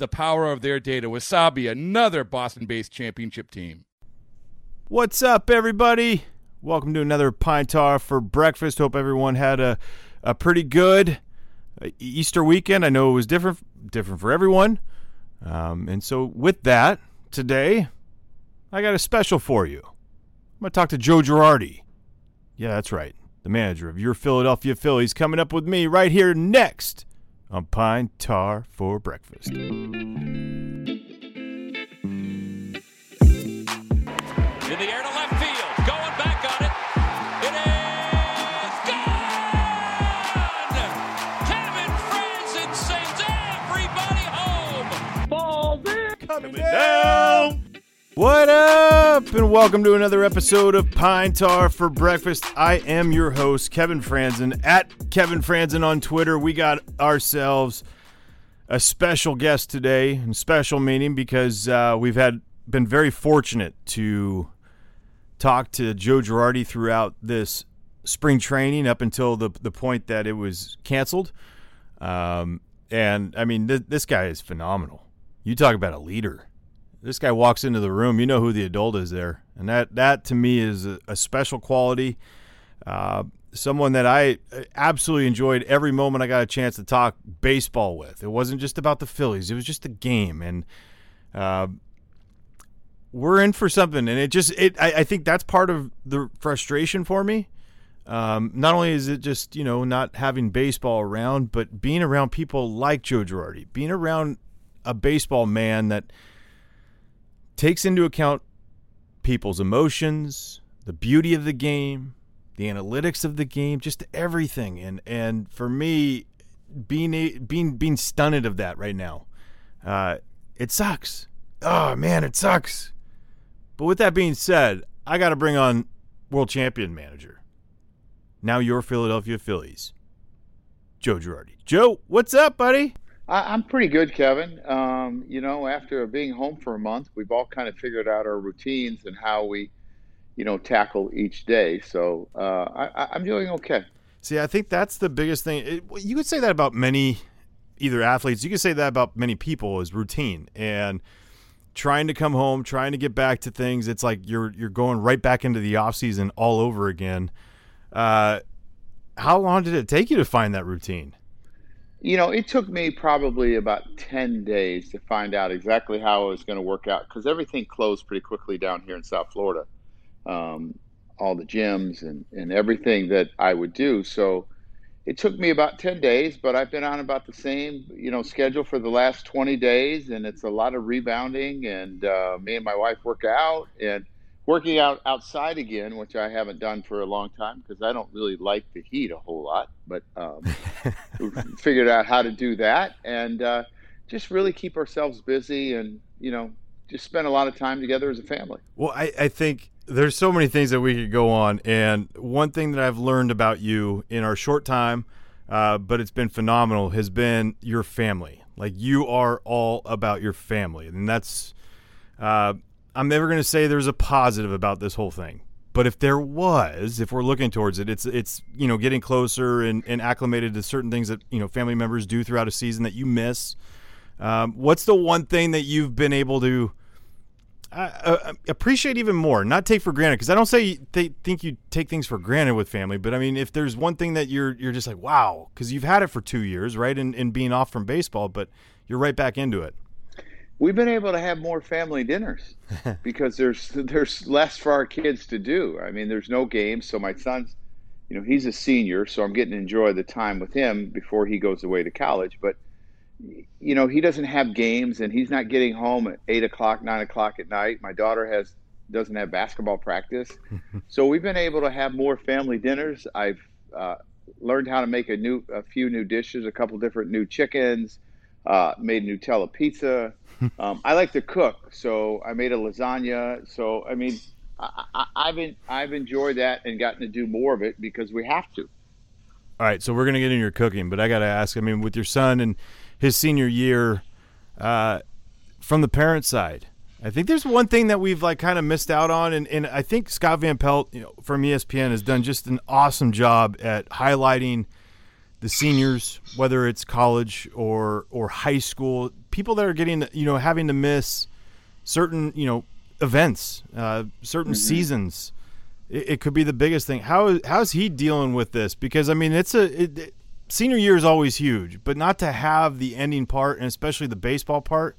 the power of their data. Wasabi, another Boston based championship team. What's up, everybody? Welcome to another Pine Tar for breakfast. Hope everyone had a, a pretty good uh, Easter weekend. I know it was different different for everyone. Um, and so, with that, today, I got a special for you. I'm going to talk to Joe Girardi. Yeah, that's right. The manager of your Philadelphia Phillies coming up with me right here next on Pine Tar for breakfast. In the air to left field. Going back on it. It is gone! Kevin Frandsen sends everybody home. Ball's coming down. What up? And welcome to another episode of Pine Tar for Breakfast. I am your host, Kevin Frandsen, at Kevin Frandsen on Twitter. We got ourselves a special guest today, and special meaning because uh, we've had been very fortunate to talk to Joe Girardi throughout this spring training up until the the point that it was canceled. Um, and I mean, th- this guy is phenomenal. You talk about a leader. This guy walks into the room, you know who the adult is there, and that that to me is a, a special quality. Uh, someone that I absolutely enjoyed every moment I got a chance to talk baseball with. It wasn't just about the Phillies; it was just the game, and uh, we're in for something. And it just it I, I think that's part of the frustration for me. Um, not only is it just you know not having baseball around, but being around people like Joe Girardi, being around a baseball man that takes into account people's emotions, the beauty of the game, the analytics of the game, just everything. And and for me, being being being stunned of that right now, uh, it sucks. Oh man, it sucks. But with that being said, I got to bring on world champion manager. Now your Philadelphia Phillies, Joe Girardi. Joe, what's up, buddy? I, I'm pretty good, Kevin. Um, you know, after being home for a month, we've all kind of figured out our routines and how we, you know, tackle each day. So uh, I, I'm doing okay. See, I think that's the biggest thing. It, you could say that about many, either athletes. You could say that about many people is routine and trying to come home, trying to get back to things. It's like you're you're going right back into the off season all over again. Uh, how long did it take you to find that routine? You know, it took me probably about 10 days to find out exactly how it was going to work out because everything closed pretty quickly down here in South Florida. Um, all the gyms and, and everything that I would do. So it took me about 10 days, but I've been on about the same, you know, schedule for the last 20 days. And it's a lot of rebounding. And uh, me and my wife work out and working out outside again, which I haven't done for a long time because I don't really like the heat a whole lot. But um, figured out how to do that and uh, just really keep ourselves busy and, you know, just spend a lot of time together as a family. Well, I, I think there's so many things that we could go on, and one thing that I've learned about you in our short time, uh, but it's been phenomenal, has been your family. Like you are all about your family, and that's. Uh, I'm never going to say there's a positive about this whole thing, but if there was, if we're looking towards it, it's it's you know getting closer and, and acclimated to certain things that you know family members do throughout a season that you miss. Um, what's the one thing that you've been able to uh, appreciate even more, not take for granted. Because I don't say they think you take things for granted with family, but I mean, if there's one thing that you're you're just like, wow, because you've had it for two years, right, and, and being off from baseball, but you're right back into it. We've been able to have more family dinners because there's there's less for our kids to do. I mean, there's no games, so my son's, you know, he's a senior, so I'm getting to enjoy the time with him before he goes away to college, but you know, he doesn't have games and he's not getting home at eight o'clock, nine o'clock at night. My daughter has doesn't have basketball practice, so we've been able to have more family dinners. I've uh, learned how to make a new, a few new dishes, a couple different new chickens, uh, made Nutella pizza. Um, I like to cook, so I made a lasagna. So I mean, I, have I've enjoyed that and gotten to do more of it because we have to. All right, so we're gonna get into your cooking, but I gotta ask. I mean, with your son and his senior year uh, from the parent side. I think there's one thing that we've like kind of missed out on, and, and I think Scott Van Pelt you know, from ESPN has done just an awesome job at highlighting the seniors, whether it's college or or high school, people that are getting you know having to miss certain you know events, uh, certain mm-hmm. seasons. It, it, could be the biggest thing. How how's he dealing with this? Because I mean, it's a it, senior year is always huge, but not to have the ending part and especially the baseball part.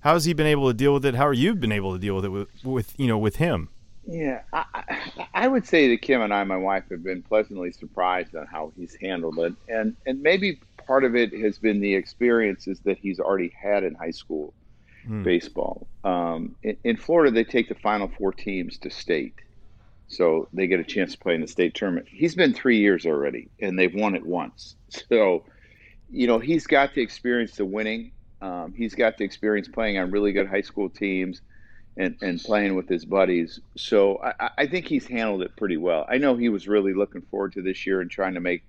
How has he been able to deal with it? How are you been able to deal with it with, with you know with him? Yeah, I, I would say that Kim and I, my wife, have been pleasantly surprised on how he's handled it, and and maybe part of it has been the experiences that he's already had in high school hmm. baseball. Um, in, in Florida, they take the final four teams to state, so they get a chance to play in the state tournament. He's been three years already, and they've won it once. So, you know, he's got the experience of winning. Um, he's got the experience playing on really good high school teams and, and playing with his buddies. So I, I think he's handled it pretty well. I know he was really looking forward to this year and trying to make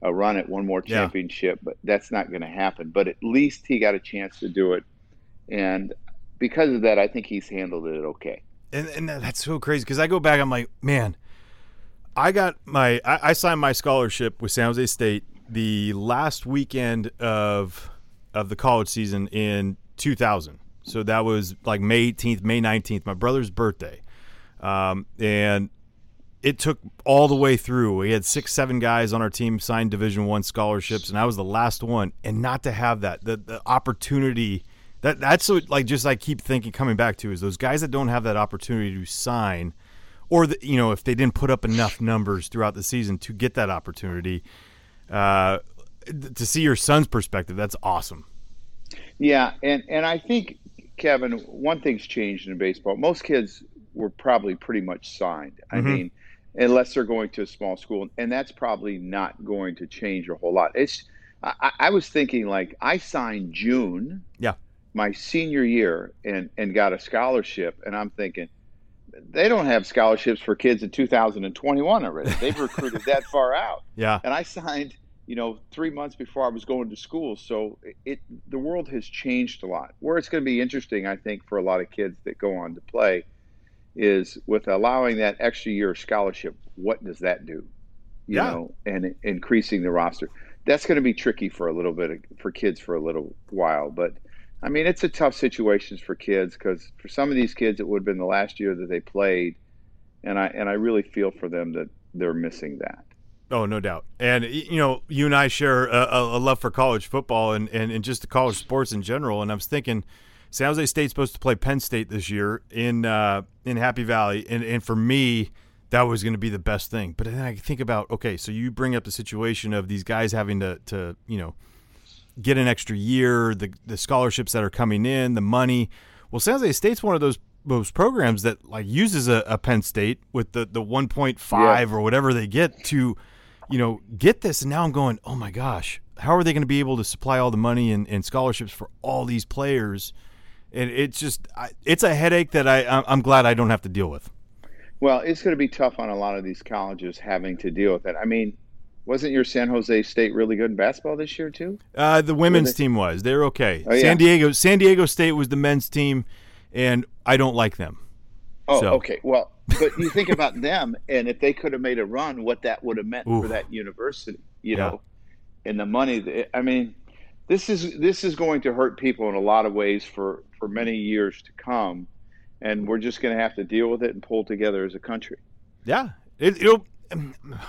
a run at one more championship, yeah. but that's not going to happen. But at least he got a chance to do it. And because of that, I think he's handled it okay. And, and that's so crazy because I go back, I'm like, man, I got my, I, I signed my scholarship with San Jose State the last weekend of of the college season in 2000. So that was like May 18th, May 19th, my brother's birthday. Um, and it took all the way through. We had six, seven guys on our team signed Division One scholarships, and I was the last one. And not to have that, the, the opportunity that that's what, like just I keep thinking coming back to is those guys that don't have that opportunity to sign, or the, you know if they didn't put up enough numbers throughout the season to get that opportunity uh, to see your son's perspective, that's awesome. Yeah, and and I think Kevin, one thing's changed in baseball. Most kids were probably pretty much signed. I mm-hmm. mean, unless they're going to a small school, and that's probably not going to change a whole lot. It's I, I was thinking like I signed June, yeah, my senior year, and and got a scholarship, and I'm thinking they don't have scholarships for kids in 2021 already. They've recruited that far out. Yeah. And I signed, you know, three months before I was going to school. So it, it the world has changed a lot. Where it's going to be interesting, I think, for a lot of kids that go on to play, is with allowing that extra year of scholarship. What does that do? You yeah. know, and increasing the roster. That's going to be tricky for a little bit of, for kids for a little while, but I mean, it's a tough situation for kids because for some of these kids, it would have been the last year that they played, and I and I really feel for them that they're missing that. Oh, no doubt. And you know, you and I share a, a love for college football and, and, and just the college sports in general. And I was thinking, San Jose State's supposed to play Penn State this year in uh, in Happy Valley, and and for me, that was going to be the best thing. But then I think about, okay, so you bring up the situation of these guys having to to you know get an extra year, the the scholarships that are coming in, the money. Well, San Jose State's one of those those programs that like uses a, a Penn State with the the 1.5 yeah. or whatever they get to, you know, get this. And now I'm going, oh my gosh, how are they going to be able to supply all the money and, and scholarships for all these players? And it's just, it's a headache that I I'm glad I don't have to deal with. Well, it's going to be tough on a lot of these colleges having to deal with it. I mean, wasn't your San Jose State really good in basketball this year too? Uh, the women's team was. They're okay. Oh, yeah. San Diego San Diego State was the men's team, and I don't like them. Oh, so. okay. Well, but you think about them, and if they could have made a run, what that would have meant Oof. for that university, you yeah. know, and the money. That, I mean, this is this is going to hurt people in a lot of ways for for many years to come. and we're just going to have to deal with it and pull together as a country. Yeah, it, it'll.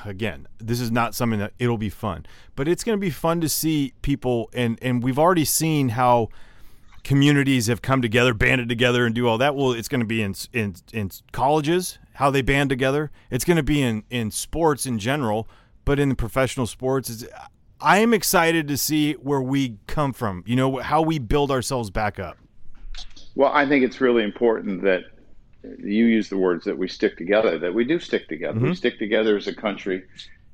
Again, this is not something that it'll be fun, but it's going to be fun to see people, and and we've already seen how communities have come together, banded together, and do all that. Well, it's going to be in in in colleges how they band together. It's going to be in in sports in general, but in the professional sports, it's, I am excited to see where we come from. You know how we build ourselves back up. Well, I think it's really important that you use the words that we stick together, that we do stick together. Mm-hmm. We stick together as a country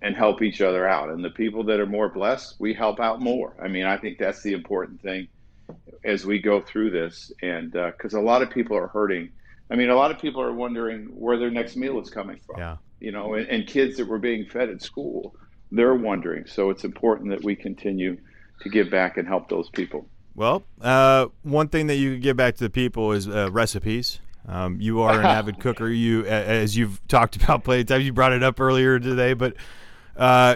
and help each other out. And the people that are more blessed, we help out more. I mean, I think that's the important thing as we go through this. And because uh, a lot of people are hurting. I mean, a lot of people are wondering where their next meal is coming from. Yeah. You know, and, and kids that were being fed at school, they're wondering. So it's important that we continue to give back and help those people. Well, uh, one thing that you can give back to the people is uh, recipes. Um, you are an avid cooker. You, as you've talked about plenty of times, you brought it up earlier today. But uh,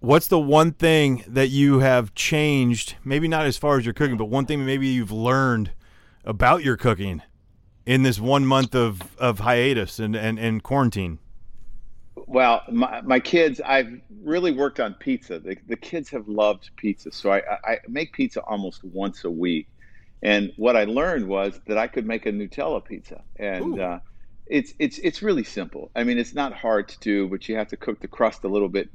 what's the one thing that you have changed? Maybe not as far as your cooking, but one thing maybe you've learned about your cooking in this one month of, of hiatus and, and, and quarantine. Well, my, my kids, I've really worked on pizza. The, the kids have loved pizza, so I, I make pizza almost once a week and what I learned was that I could make a Nutella pizza, and uh, it's it's it's really simple. I mean, it's not hard to do, but you have to cook the crust a little bit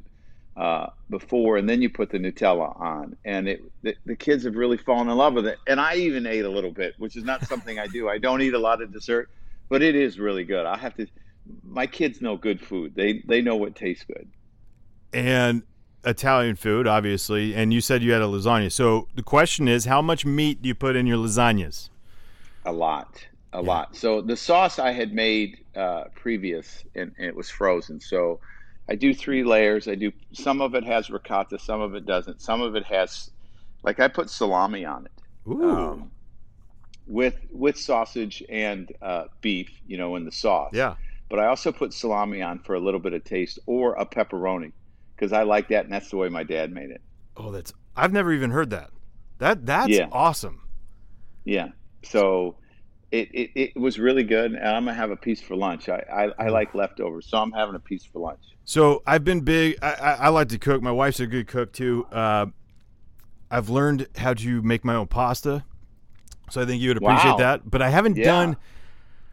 uh, before, and then you put the Nutella on. And it the, the, kids have really fallen in love with it. And I even ate a little bit, which is not something I do. I don't eat a lot of dessert, but it is really good. I have to. My kids know good food. They they know what tastes good. And Italian food, obviously, and you said you had a lasagna. So the question is, how much meat do you put in your lasagnas? A lot, a lot. So the sauce I had made uh, previous, and, and, it was frozen. So I do three layers. I do some of it has ricotta, some of it doesn't. Some of it has, like I put salami on it. Ooh. Um, with with sausage and uh, beef, you know, in the sauce. Yeah. But I also put salami on for a little bit of taste, or a pepperoni because I like that, and that's the way my dad made it. Oh, that's I've never even heard that. That that's yeah. awesome. Yeah. So it, it, it was really good, and I'm gonna have a piece for lunch. I, I, I like leftovers, so I'm having a piece for lunch. So I've been big. I, I, I like to cook. My wife's a good cook too. Uh, I've learned how to make my own pasta, so I think you would appreciate wow. that. But I haven't yeah. done.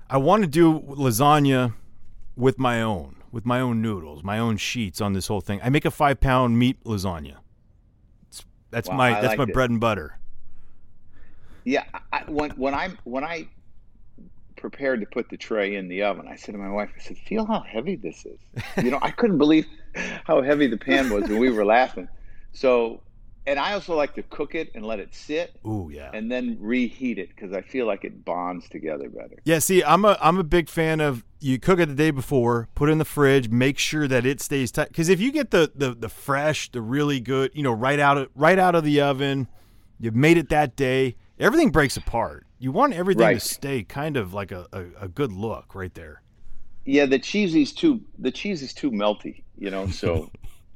I want to do lasagna with my own with my own noodles, my own sheets on this whole thing. I make a five pound meat lasagna. It's, that's wow, my I that's my it. bread and butter. Yeah, I, when when I when I prepared to put the tray in the oven, I said to my wife, I said, "Feel how heavy this is." You know, I couldn't believe how heavy the pan was, and we were laughing. So and I also like to cook it and let it sit. Ooh, yeah. And then reheat it because I feel like it bonds together better. Yeah, see, I'm a I'm a big fan of you cook it the day before, put it in the fridge, make sure that it stays tight. Because if you get the, the the fresh, the really good, you know, right out of right out of the oven, you've made it that day, everything breaks apart. You want everything right. to stay kind of like a, a, a good look right there. Yeah, the cheese is too the cheese is too melty, you know. So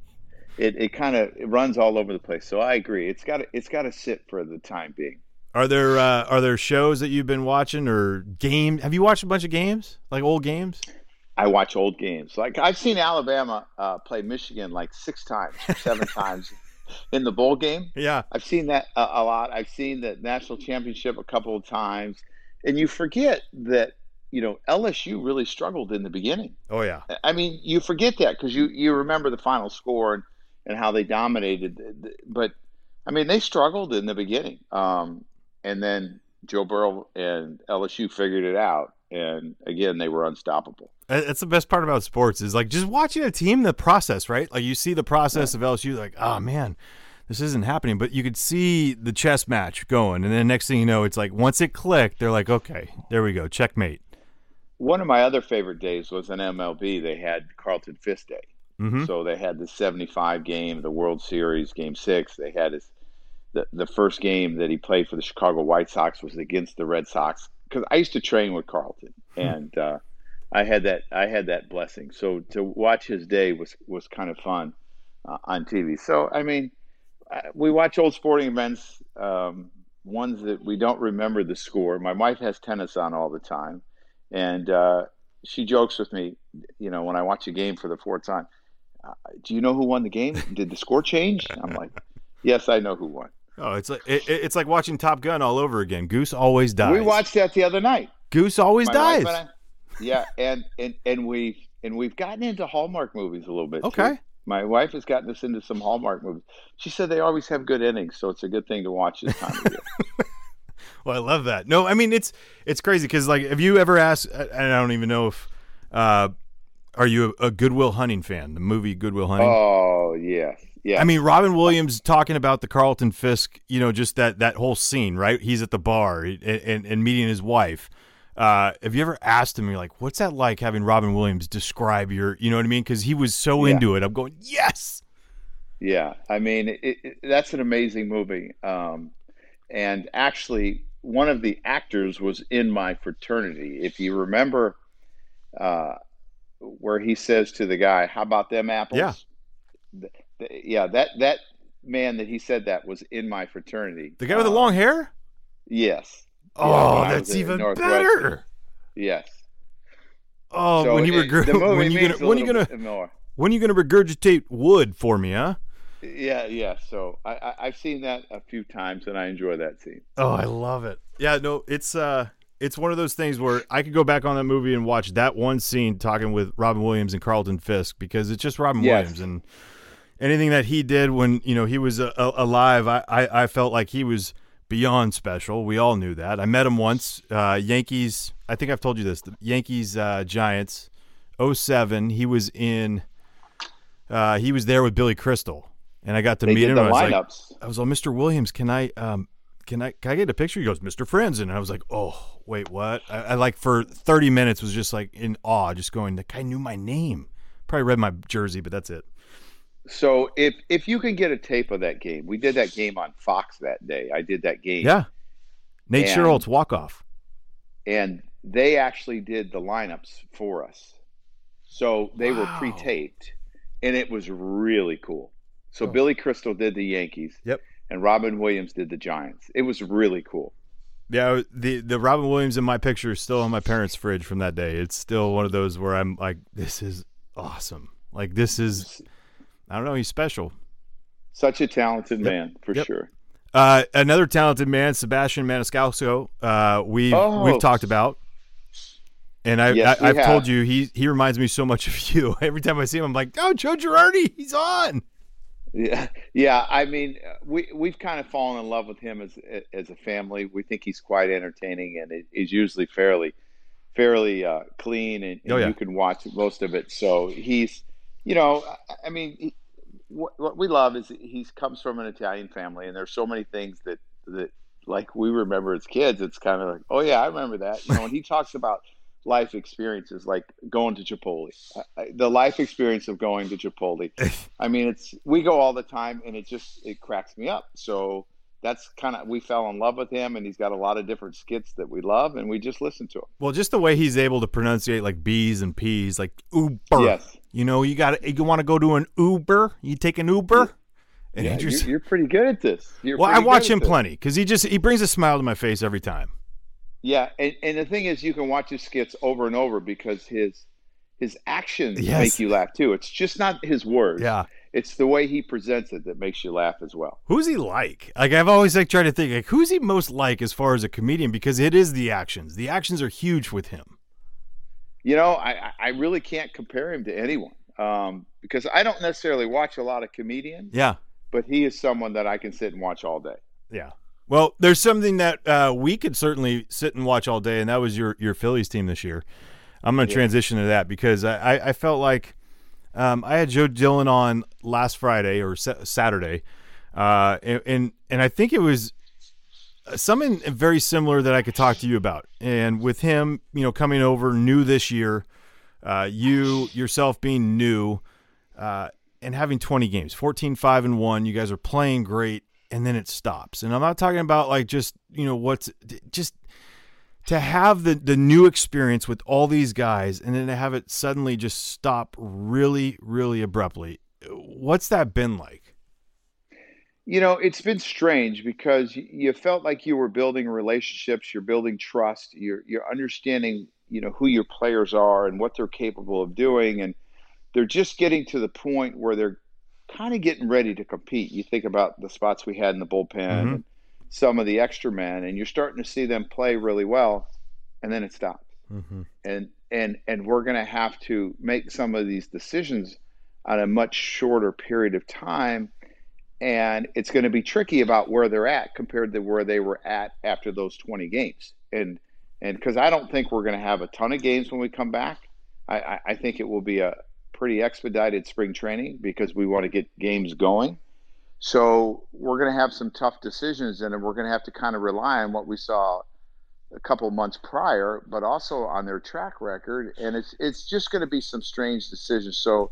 it, it kind of runs all over the place. So I agree. It's got to it's got to sit for the time being. Are there uh, are there shows that you've been watching or games? Have you watched a bunch of games like old games? I watch old games. Like I've seen Alabama uh, play Michigan like six times, seven times in the bowl game. Yeah, I've seen that a, a lot. I've seen the national championship a couple of times, and you forget that you know LSU really struggled in the beginning. Oh yeah. I mean, you forget that because you you remember the final score and and how they dominated. But I mean, they struggled in the beginning, um, and then Joe Burrow and LSU figured it out, and again, they were unstoppable. That's the best part about sports is like just watching a team the process, right? Like you see the process yeah. of LSU, like oh man. This isn't happening, but you could see the chess match going, and then next thing you know, it's like once it clicked, they're like, "Okay, there we go, checkmate." One of my other favorite days was in MLB. They had Carlton Fisk Day, Mm-hmm. So they had the 75 game, the World Series, game six. They had his, the, the first game that he played for the Chicago White Sox was against the Red Sox. Because I used to train with Carlton, hmm. and uh, I had that I had that blessing. So to watch his day was was kind of fun uh, on TV. So I mean, we watch old sporting events. Um, ones that we don't remember the score. My wife has tennis on all the time, and uh, she jokes with me, you know, when I watch a game for the fourth time, uh, do you know who won the game? Did the score change? I'm like, yes, I know who won. Oh, it's like it, it's like watching Top Gun all over again. Goose always dies. We watched that the other night. Goose always My dies. and I- yeah, and and and we and we've gotten into Hallmark movies a little bit. too. Okay. My wife has gotten us into some Hallmark movies. She said they always have good endings, so it's a good thing to watch this time of year. Well, I love that. No, I mean it's it's crazy because like, have you ever asked? And I don't even know if, uh, are you a, a Good Will Hunting fan? The movie Good Will Hunting. oh yes, yeah. I mean, Robin Williams talking about the Carlton Fisk, you know, just that that whole scene, right? He's at the bar and, and, and meeting his wife. Uh, have you ever asked him? You're like, what's that like having Robin Williams describe your, you know what I mean? Because he was so Yeah. into it. I'm going, yes. Yeah, I mean it, it, that's an amazing movie. Um, and actually, one of the actors was in my fraternity. If you remember, uh, where he says to the guy, "How about them apples?" Yeah. Yeah. That that man that he said that was in my fraternity. The guy with the long hair. Yes. Oh, I that's even better. Yes. Oh, So when you it- regurg- when you gonna when you gonna more. when you gonna regurgitate wood for me, huh? Yeah, yeah. So I, I I've seen that a few times, and I enjoy that scene. Oh, I love it. Yeah, no, it's uh it's one of those things where I could go back on that movie and watch that one scene talking with Robin Williams and Carlton Fisk because it's just Robin Yes. Williams and anything that he did when, you know, he was uh, alive, I, I I felt like he was beyond special. We all knew that. I met him once, uh Yankees, I think I've told you this, the Yankees uh Giants 07, he was in uh he was there with Billy Crystal and I got to They meet him. the I was like, lineups. I was like, Mr. Williams, can I um can I can I get a picture? He goes, Mr. Friends, and I was like, oh wait, what? I, I like for thirty minutes was just like in awe, just going, the guy knew my name. Probably read my jersey, but that's it. So if if you can get a tape of that game, we did that game on Fox that day. I did that game. Yeah, Nate Sherrills walk off. and they actually did the lineups for us. So they were pre-taped, and it was really cool. So Oh. Billy Crystal did the Yankees, Yep. and Robin Williams did the Giants. It was really cool. Yeah, the the Robin Williams in my picture is still on my parents' fridge from that day. It's still one of those where I'm like, this is awesome. Like this is, I don't know, he's special. Such a talented Yep. man for Yep. sure. Uh, another talented man, Sebastian Maniscalco. Uh, we've Oh. we've talked about, and I, yes, I I've have. told you he he reminds me so much of you. Every time I see him, I'm like, oh, Joe Girardi, he's on. Yeah, yeah. I mean, we we've kind of fallen in love with him as as a family. We think he's quite entertaining, and it, he's usually fairly fairly uh, clean, and, and Oh, yeah. you can watch most of it. So he's, you know, I, mean, he, what, what we love is he comes from an Italian family, and there's so many things that that like we remember as kids. It's kind of like, oh yeah, I remember that. You know, when he talks about life experiences like going to Chipotle, the life experience of going to Chipotle. I mean, it's we go all the time, and it just it cracks me up. So that's kind of we fell in love with him, and he's got a lot of different skits that we love, and we just listen to him. Well, just the way he's able to pronunciate like B's and P's, like Uber. Yes, You know, you got you want to go to an Uber. You take an Uber. And yeah, just, you're, you're pretty good at this. You're well, I watch him plenty because he just he brings a smile to my face every time. Yeah, and, and the thing is, you can watch his skits over and over because his his actions Yes. make you laugh too. It's just not his words. Yeah. it's the way he presents it that makes you laugh as well. Who's he like? Like I've always like tried to think like who's he most like as far as a comedian because it is the actions. The actions are huge with him. You know, I I- I really can't compare him to anyone um, because I don't necessarily watch a lot of comedians, Yeah. but he is someone that I can sit and watch all day. Yeah. Well, there's something that uh, we could certainly sit and watch all day, and that was your your Phillies team this year. I'm going to Yeah. transition to that because I, I, felt like um, I had Joe Dillon on last Friday or sa- Saturday, uh, and, and and I think it was something very similar that I could talk to you about. And with him, you know, coming over new this year, uh, you yourself being new, uh, and having 20 games, 14, 5 and 1, you guys are playing great and then it stops. And I'm not talking about like just, you know, what's just to have the the new experience with all these guys and then to have it suddenly just stop really really abruptly. What's that been like? You know, it's been strange because you felt like you were building relationships, you're building trust, you're you're understanding, you know, who your players are and what they're capable of doing and they're just getting to the point where they're kind of getting ready to compete. You think about the spots we had in the bullpen mm-hmm. and some of the extra men and you're starting to see them play really well and then it stops. Mm-hmm. And and and we're going to have to make some of these decisions on a much shorter period of time and it's going to be tricky about where they're at compared to where they were at after those 20 games and and because i don't think we're going to have a ton of games when we come back I, I think it will be a pretty expedited spring training because we want to get games going so we're going to have some tough decisions and we're going to have to kind of rely on what we saw a couple months prior but also on their track record and it's it's just going to be some strange decisions so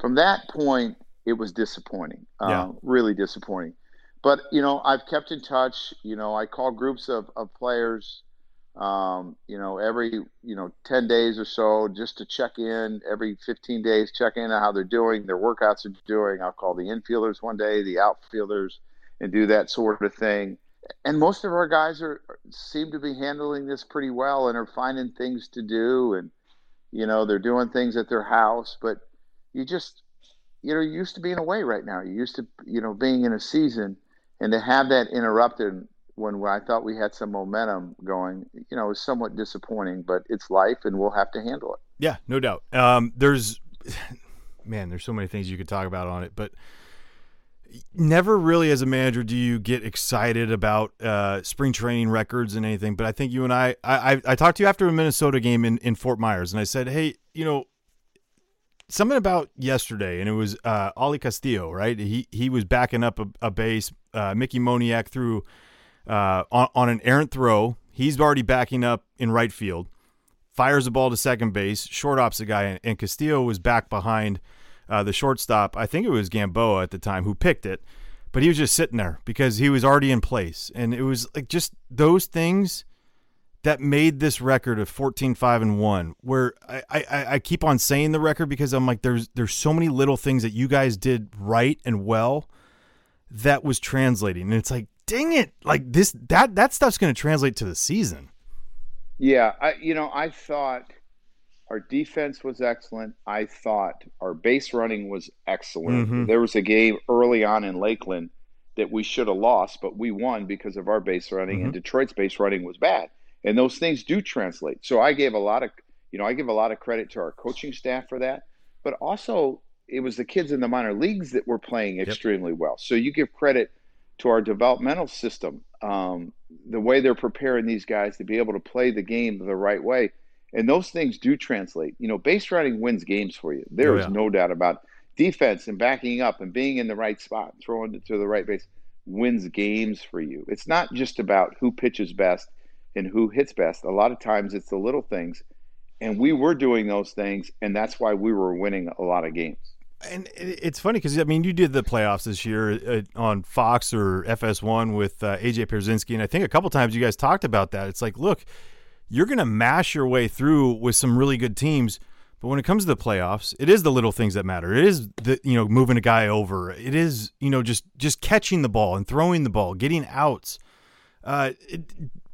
from that point, it was disappointing. Yeah. Uh, really disappointing. But you know, I've kept in touch. You know, I call groups of, of players. Um, you know, every you know ten days or so, just to check in. Every fifteen days, check in on how they're doing, their workouts are doing. I'll call the infielders one day, the outfielders, and do that sort of thing. And most of our guys are seem to be handling this pretty well and are finding things to do, and you know, they're doing things at their house, but you just you know, you used to being away right now. You used to, you know, being in a season, and to have that interrupted when I thought we had some momentum going, you know, is somewhat disappointing. But it's life, and we'll have to handle it. Yeah, no doubt. Um, there's, man, there's so many things you could talk about on it, but never really as a manager do you get excited about uh, spring training records and anything. But I think you and I, I, I, talked to you after a Minnesota game in, in Fort Myers, and I said, hey, you know, something about yesterday, and it was uh, Oli Castillo, right? He he was backing up a, a base. Uh, Mickey Moniak threw uh, on, on an errant throw. He's already backing up in right field. Fires the ball to second base, short ops the guy, and Castillo was back behind uh, the shortstop. I think it was Gamboa at the time who picked it, but he was just sitting there because he was already in place, and it was like just those things that made this record of 14 5 and 1 where I, I, I keep on saying the record because i'm like there's there's so many little things that you guys did right and well that was translating and it's like dang it like this that that stuff's going to translate to the season yeah i you know i thought our defense was excellent i thought our base running was excellent mm-hmm. there was a game early on in lakeland that we should have lost but we won because of our base running mm-hmm. and detroit's base running was bad and those things do translate. So I gave a lot of, you know, I give a lot of credit to our coaching staff for that, but also it was the kids in the minor leagues that were playing extremely yep. well. So you give credit to our developmental system, um, the way they're preparing these guys to be able to play the game the right way, and those things do translate. You know, base running wins games for you. There oh, is yeah. no doubt about it. defense and backing up and being in the right spot, throwing it to the right base wins games for you. It's not just about who pitches best and who hits best. A lot of times it's the little things. And we were doing those things, and that's why we were winning a lot of games. And it's funny because I mean, you did the playoffs this year uh, on Fox or FS1 with uh, AJ Pierzynski, and I think a couple times you guys talked about that. It's like, look, you're going to mash your way through with some really good teams, but when it comes to the playoffs, it is the little things that matter. It is the you know moving a guy over. It is you know just just catching the ball and throwing the ball, getting outs. Uh, it,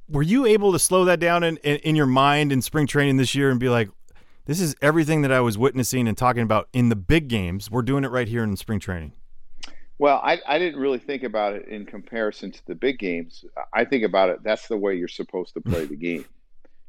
were you able to slow that down in, in, in your mind in spring training this year and be like, this is everything that I was witnessing and talking about in the big games. We're doing it right here in spring training. Well, I, I didn't really think about it in comparison to the big games. I think about it, that's the way you're supposed to play the game.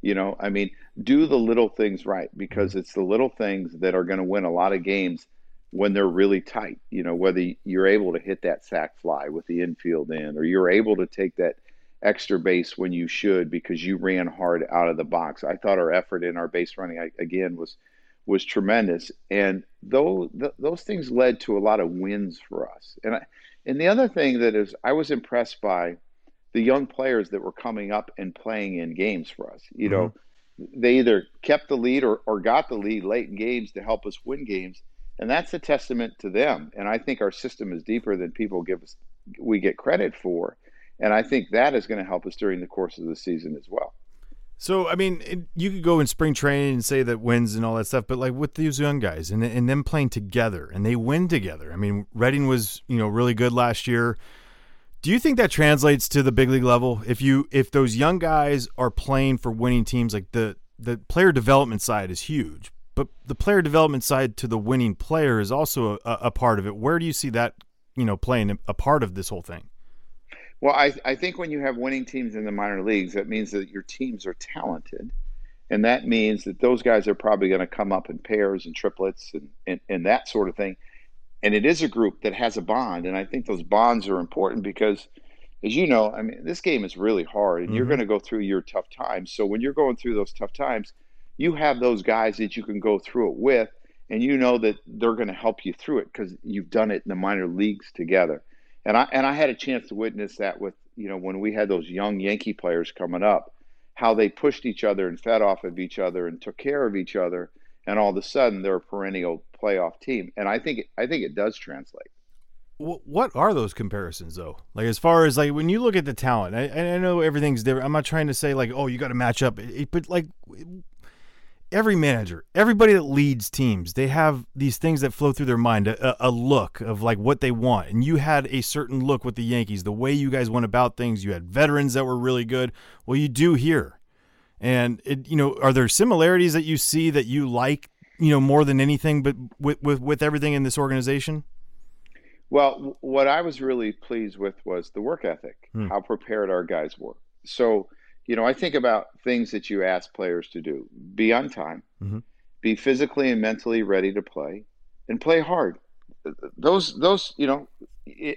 You know, I mean, do the little things right because it's the little things that are going to win a lot of games when they're really tight. You know, whether you're able to hit that sac fly with the infield in or you're able to take that extra base when you should because you ran hard out of the box. I thought our effort in our base running again was was tremendous, and those those things led to a lot of wins for us. And I, and the other thing that is, I was impressed by the young players that were coming up and playing in games for us. You know, mm-hmm. they either kept the lead or, or got the lead late in games to help us win games. And that's a testament to them. And I think our system is deeper than people give us we get credit for. And I think that is going to help us during the course of the season as well. So, I mean, it, you could go in spring training and say that wins and all that stuff, but like with these young guys and, and them playing together and they win together. I mean, Reading was, you know, really good last year. Do you think that translates to the big league level? If you if those young guys are playing for winning teams, like the the player development side is huge, but the player development side to the winning player is also a, a part of it. Where do you see that you know playing a part of this whole thing? Well, I, I think when you have winning teams in the minor leagues, that means that your teams are talented. And that means that those guys are probably going to come up in pairs and triplets and, and, and that sort of thing. And it is a group that has a bond. And I think those bonds are important because, as you know, I mean, this game is really hard and mm-hmm. you're going to go through your tough times. So when you're going through those tough times, you have those guys that you can go through it with. And you know that they're going to help you through it because you've done it in the minor leagues together. And I and I had a chance to witness that with you know when we had those young Yankee players coming up, how they pushed each other and fed off of each other and took care of each other, and all of a sudden they're a perennial playoff team. And I think I think it does translate. What are those comparisons though? Like as far as like when you look at the talent, I, I know everything's different. I'm not trying to say like oh you got to match up, but like every manager, everybody that leads teams, they have these things that flow through their mind, a, a, look of like what they want. And you had a certain look with the Yankees, the way you guys went about things. You had veterans that were really good. Well, you do here. And it, you know, are there similarities that you see that you like, you know, more than anything, but with with, with everything in this organization? Well, what I was really pleased with was the work ethic, hmm. how prepared our guys were. So you know, I think about things that you ask players to do be on time, mm-hmm. be physically and mentally ready to play, and play hard. Those, those, you know,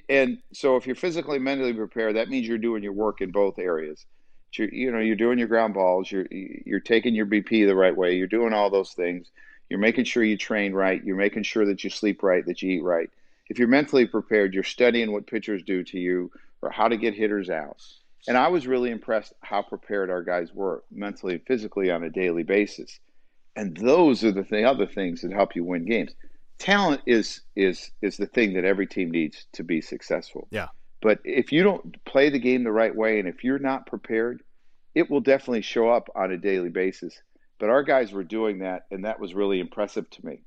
and so if you're physically mentally prepared, that means you're doing your work in both areas. You're, you know, you're doing your ground balls, you're you're taking your BP the right way, you're doing all those things. You're making sure you train right, you're making sure that you sleep right, that you eat right. If you're mentally prepared, you're studying what pitchers do to you or how to get hitters out and I was really impressed how prepared our guys were mentally and physically on a daily basis. And those are the th- other things that help you win games. Talent is is is the thing that every team needs to be successful. Yeah. But if you don't play the game the right way and if you're not prepared, it will definitely show up on a daily basis. But our guys were doing that, and that was really impressive to me.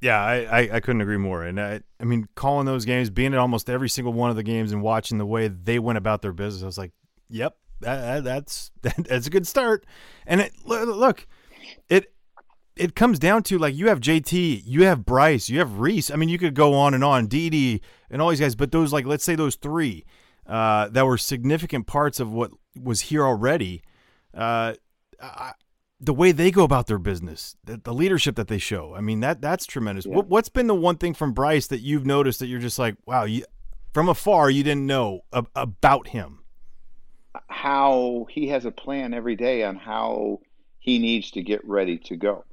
Yeah, I, I, I, couldn't agree more. And I, I mean, calling those games, being at almost every single one of the games, and watching the way they went about their business, I was like, "Yep, that, that's that, that's a good start." And it, look, it it comes down to like you have JT, you have Bryce, you have Rhys. I mean, you could go on and on, Didi, and all these guys. But those, like, let's say those three uh, that were significant parts of what was here already. Uh, I, the way they go about their business, the, the, leadership that they show. I mean, that that's tremendous. Yeah. What, has been the one thing from Bryce that you've noticed that you're just like, wow, you, from afar, you didn't know ab- about him? How he has a plan every day on how he needs to get ready to go.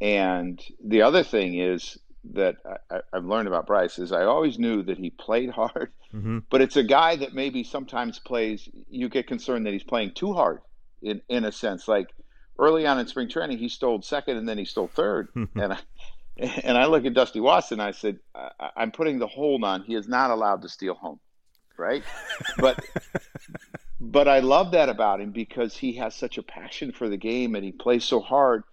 And the other thing is that I, have learned about Bryce is I always knew that he played hard, mm-hmm. but it's a guy that maybe sometimes plays. You get concerned that he's playing too hard, in in a sense, like early on in spring training, he stole second and then he stole third. and I, and I look at Dusty Wathan. I said, I, am putting the hold on. He is not allowed to steal home, right? But but I love that about him because he has such a passion for the game and he plays so hard.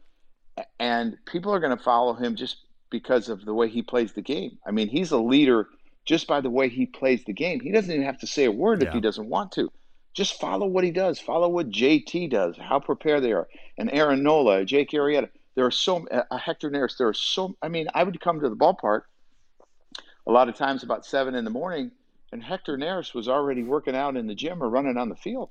And people are going to follow him just because of the way he plays the game. I mean, he's a leader just by the way he plays the game. He doesn't even have to say a word yeah. if he doesn't want to. Just follow what he does. Follow what JT does. How prepared they are. And Aaron Nola, Jake Arrieta. There are so uh, Hector Neris. There are so. I mean, I would come to the ballpark a lot of times about seven in the morning, and Hector Neris was already working out in the gym or running on the field.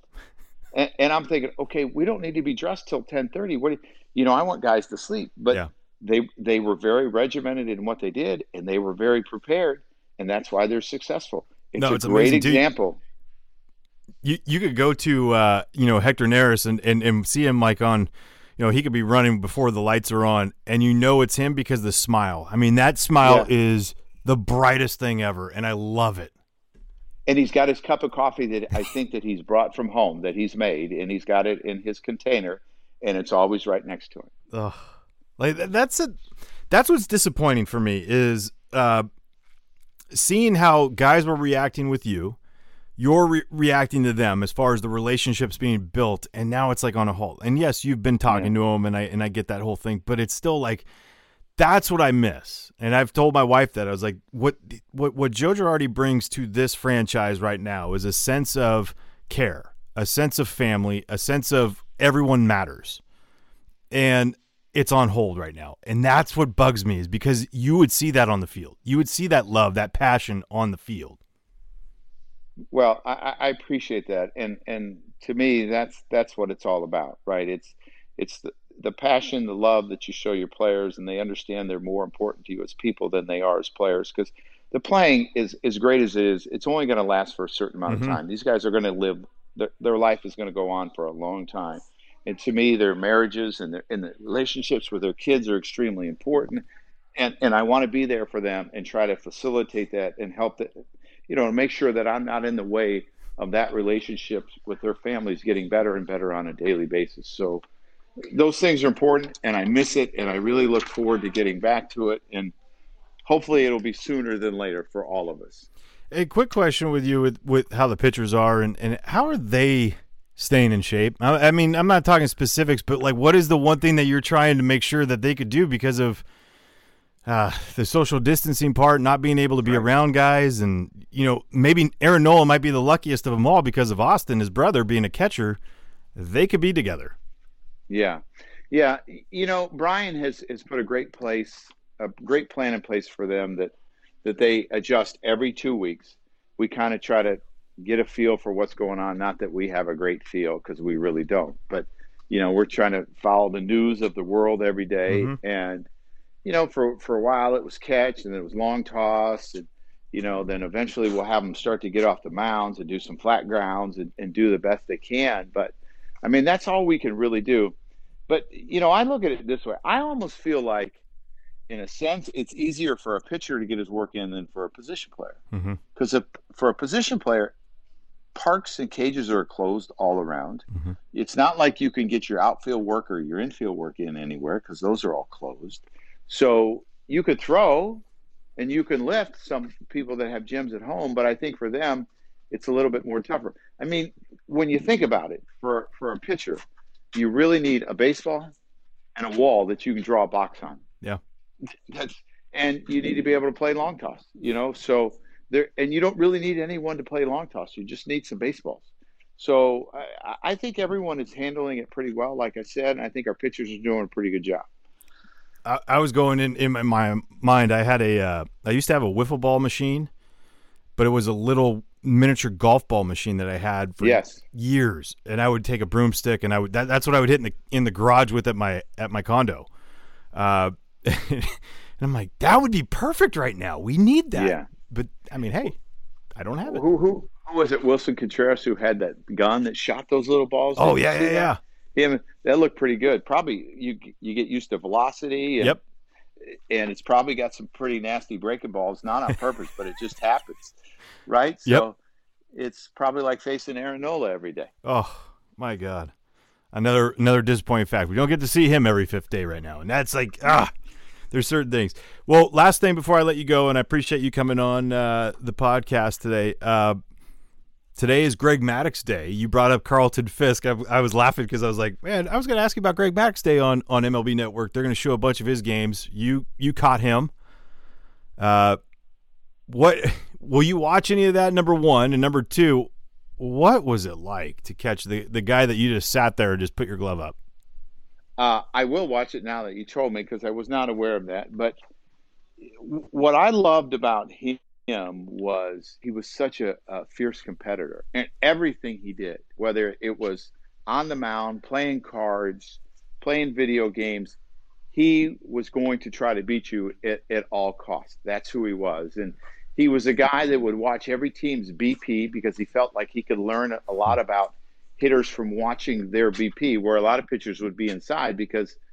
And, and I'm thinking, okay, we don't need to be dressed till ten thirty. What, you, you know, I want guys to sleep, but yeah. they they were very regimented in what they did, and they were very prepared, and that's why they're successful. It's no, a it's great example you you could go to uh, you know Hector Neris and, and and see him like on you know he could be running before the lights are on and you know it's him because the smile. I mean that smile yeah. is the brightest thing ever and I love it. And he's got his cup of coffee that I think that he's brought from home that he's made and he's got it in his container and it's always right next to him. Ugh. Like that's a that's what's disappointing for me is uh, seeing how guys were reacting with you you're re- reacting to them as far as the relationships being built and now it's like on a halt and yes you've been talking yeah. to them and i and i get that whole thing but it's still like that's what I miss. And I've told my wife that I was like, what what what Joe Girardi brings to this franchise right now is a sense of care, a sense of family, a sense of everyone matters. And it's on hold right now. And that's what bugs me is because you would see that on the field. You would see that love, that passion on the field. Well, I, I appreciate that, and and to me, that's that's what it's all about, right? It's it's the, the passion, the love that you show your players, and they understand they're more important to you as people than they are as players. Because the playing is as great as it is, it's only going to last for a certain amount mm-hmm. of time. These guys are going to live; their, their life is going to go on for a long time. And to me, their marriages and their and the relationships with their kids are extremely important. And and I want to be there for them and try to facilitate that and help that, you know, to make sure that I'm not in the way of that relationship with their families getting better and better on a daily basis. So those things are important, and I miss it, and I really look forward to getting back to it, and hopefully it'll be sooner than later for all of us. A quick question with you with, with how the pitchers are and, and how are they staying in shape? I, I mean, I'm not talking specifics, but like, what is the one thing that you're trying to make sure that they could do because of – uh, the social distancing part, not being able to be right. around guys, and you know maybe Aaron Nola might be the luckiest of them all because of Austin, his brother, being a catcher. They could be together. Yeah, yeah. You know, Brian has has put a great place, a great plan in place for them that that they adjust every two weeks. We kind of try to get a feel for what's going on. Not that we have a great feel because we really don't, but you know, we're trying to follow the news of the world every day mm-hmm. and you know, for for a while it was catch and then it was long toss and you know, then eventually we'll have them start to get off the mounds and do some flat grounds and, and do the best they can. But I mean, that's all we can really do. But you know, I look at it this way. I almost feel like, in a sense, it's easier for a pitcher to get his work in than for a position player. Because mm-hmm. for a position player, parks and cages are closed all around. Mm-hmm. It's not like you can get your outfield work or your infield work in anywhere because those are all closed. So you could throw and you can lift some people that have gyms at home, but I think for them, it's a little bit more tougher. I mean, when you think about it, for, for a pitcher, you really need a baseball and a wall that you can draw a box on. Yeah. That's and you need to be able to play long toss, you know. So there and you don't really need anyone to play long toss. You just need some baseballs. So I, I think everyone is handling it pretty well, like I said, and I think our pitchers are doing a pretty good job. I, I was going in in my mind. I had a uh, I used to have a wiffle ball machine, but it was a little miniature golf ball machine that I had for yes. years, and I would take a broomstick and I would that, that's what I would hit in the in the garage with at my at my condo. Uh, and I'm like, that would be perfect right now. We need that. Yeah. But I mean, hey, I don't have it. Who who who was it? Willson Contreras who had that gun that shot those little balls. Oh yeah, yeah, yeah him that looked pretty good. Probably you you get used to velocity. And, yep. And it's probably got some pretty nasty breaking balls, not on purpose, but it just happens, right? So yep. it's probably like facing Aaron Nola every day. Oh my God, another another disappointing fact. We don't get to see him every fifth day right now, and that's like ah. There's certain things. Well, last thing before I let you go, and I appreciate you coming on uh, the podcast today. Uh, Today is Greg Maddux Day. You brought up Carlton Fisk. I, I was laughing because I was like, man, I was going to ask you about Greg Maddux Day on, on MLB Network. They're going to show a bunch of his games. You you caught him. Uh, what will you watch any of that? Number one and number two, what was it like to catch the the guy that you just sat there and just put your glove up? Uh, I will watch it now that you told me because I was not aware of that. But what I loved about him him was he was such a, a, fierce competitor and everything he did whether it was on the mound playing cards playing video games he was going to try to beat you at, at all costs. That's who he was. And he was a guy that would watch every team's bp because he felt like he could learn a lot about hitters from watching their bp where a lot of pitchers would be inside because –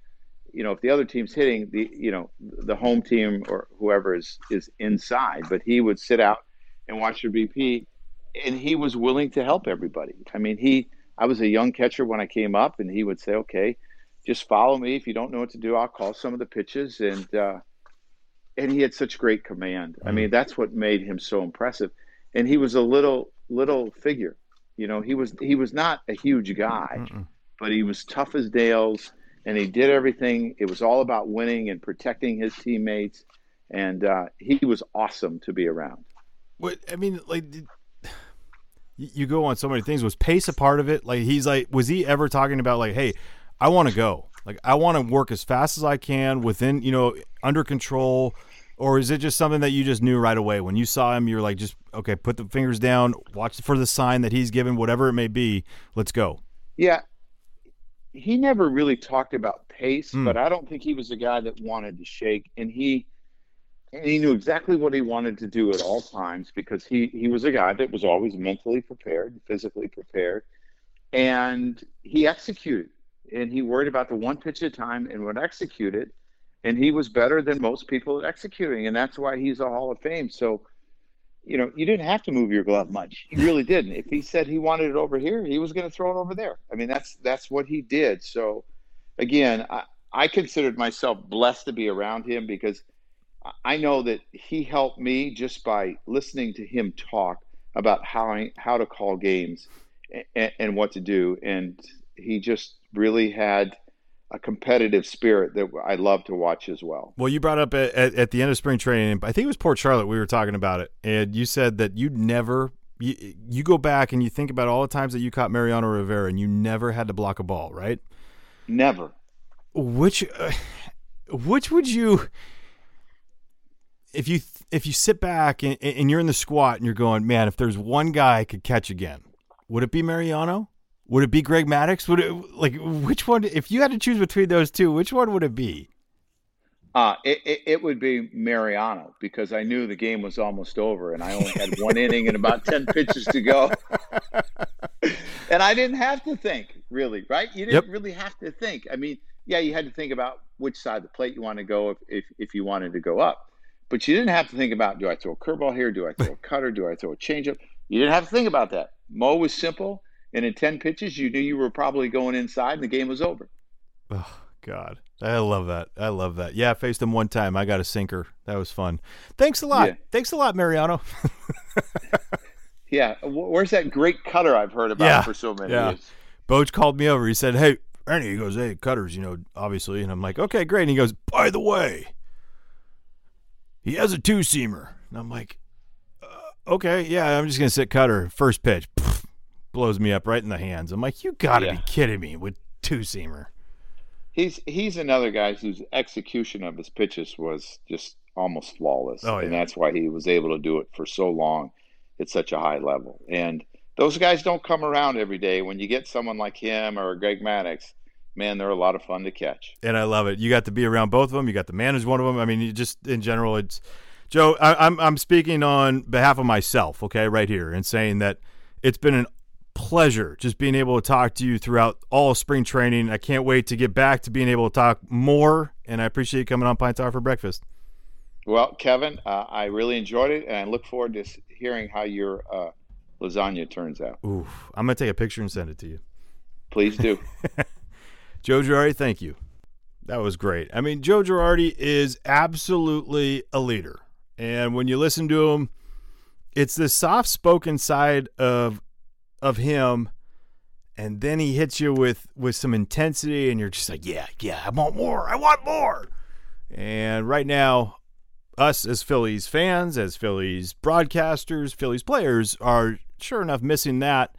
you know, if the other team's hitting, the you know the home team or whoever is is inside, but he would sit out and watch your BP, and he was willing to help everybody. I mean, he I was a young catcher when I came up, and he would say, "Okay, just follow me. If you don't know what to do, I'll call some of the pitches." And uh, and he had such great command. I mean, that's what made him so impressive. And he was a little little figure. You know, he was he was not a huge guy, Mm-mm. but he was tough as nails and he did everything. It was all about winning and protecting his teammates, and uh, he was awesome to be around. What I mean, like, you go on so many things. Was pace a part of it? Like, he's like, was he ever talking about like, hey, I want to go, like, I want to work as fast as I can within, you know, under control, or is it just something that you just knew right away when you saw him? You're like, just okay, put the fingers down, watch for the sign that he's given, whatever it may be. Let's go. Yeah, he never really talked about pace, mm. but I don't think he was a guy that wanted to shake, and he and he knew exactly what he wanted to do at all times because he he was a guy that was always mentally prepared, physically prepared, and he executed. And he worried about the one pitch at a time and would execute it. And he was better than most people at executing, and that's why he's a Hall of Fame. So, you know, you didn't have to move your glove much. You really didn't. If he said he wanted it over here, he was going to throw it over there. I mean, that's that's what he did. So, again, I, I considered myself blessed to be around him because I know that he helped me just by listening to him talk about how I, how to call games and, and what to do, and he just really had a competitive spirit that I love to watch as well. Well, you brought up at, at, at, the end of spring training, I think it was Port Charlotte, we were talking about it, and you said that you never, you, you go back and you think about all the times that you caught Mariano Rivera and you never had to block a ball, right? Never. Which, uh, which would you, if you if you sit back and, and you're in the squat and you're going, man, if there's one guy I could catch again, would it be Mariano? Would it be Greg Maddux? Would it like which one? If you had to choose between those two, which one would it be? Uh, it, it, it, would be Mariano because I knew the game was almost over and I only had one inning and about 10 pitches to go. and I didn't have to think, really, right? You didn't yep. really have to think. I mean, yeah, you had to think about which side of the plate you want to go if, if, if you wanted to go up. But you didn't have to think about do I throw a curveball here? Do I throw a cutter? Do I throw a changeup? You didn't have to think about that. Mo was simple, and in 10 pitches, you knew you were probably going inside and the game was over. Oh, God. I love that. I love that. Yeah, I faced him one time. I got a sinker. That was fun. Thanks a lot. Yeah. Thanks a lot, Mariano. yeah. Where's that great cutter I've heard about yeah. for so many yeah. years? Boch called me over. He said, Hey, Ernie, he goes, Hey, cutters, you know, obviously. And I'm like, Okay, great. And he goes, By the way, he has a two seamer. And I'm like, uh, okay, yeah, I'm just gonna sit cutter. First pitch blows me up right in the hands. I'm like, you gotta yeah. be kidding me with two seamer. He's he's another guy whose execution of his pitches was just almost flawless, oh, yeah. and that's why he was able to do it for so long at such a high level. And those guys don't come around every day. When you get someone like him or Greg Maddux, man, they're a lot of fun to catch. And I love it. You got to be around both of them. You got to manage one of them. I mean, you just in general, it's Joe. I, I'm I'm speaking on behalf of myself, okay, right here, and saying that it's been an pleasure just being able to talk to you throughout all spring training. I can't wait to get back to being able to talk more, and I appreciate you coming on Pine Tar for breakfast. Well, Kevin, uh, I really enjoyed it, and I look forward to hearing how your uh, lasagna turns out. Ooh, I'm gonna take a picture and send it to you. Please do. Joe Girardi, thank you. That was great. I mean, Joe Girardi is absolutely a leader. And when you listen to him, it's this soft spoken side of of him and then he hits you with with some intensity and you're just like, "Yeah, yeah, I want more. I want more." And right now, us as Phillies fans, as Phillies broadcasters, Phillies players are sure enough missing that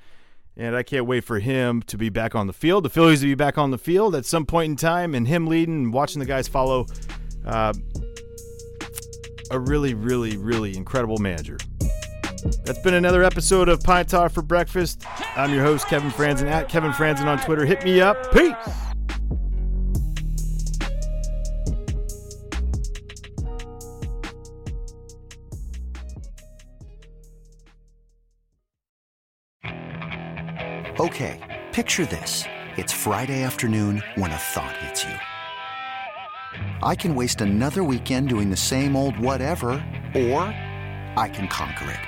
and I can't wait for him to be back on the field. The Phillies to be back on the field at some point in time, and him leading and watching the guys follow. Uh, a really, really, really incredible manager. That's been another episode of Pine Tar for Breakfast. I'm your host, Kevin Frandsen, at Kevin Frandsen on Twitter. Hit me up. Peace. Okay, picture this. It's Friday afternoon when a thought hits you. I can waste another weekend doing the same old whatever, or I can conquer it.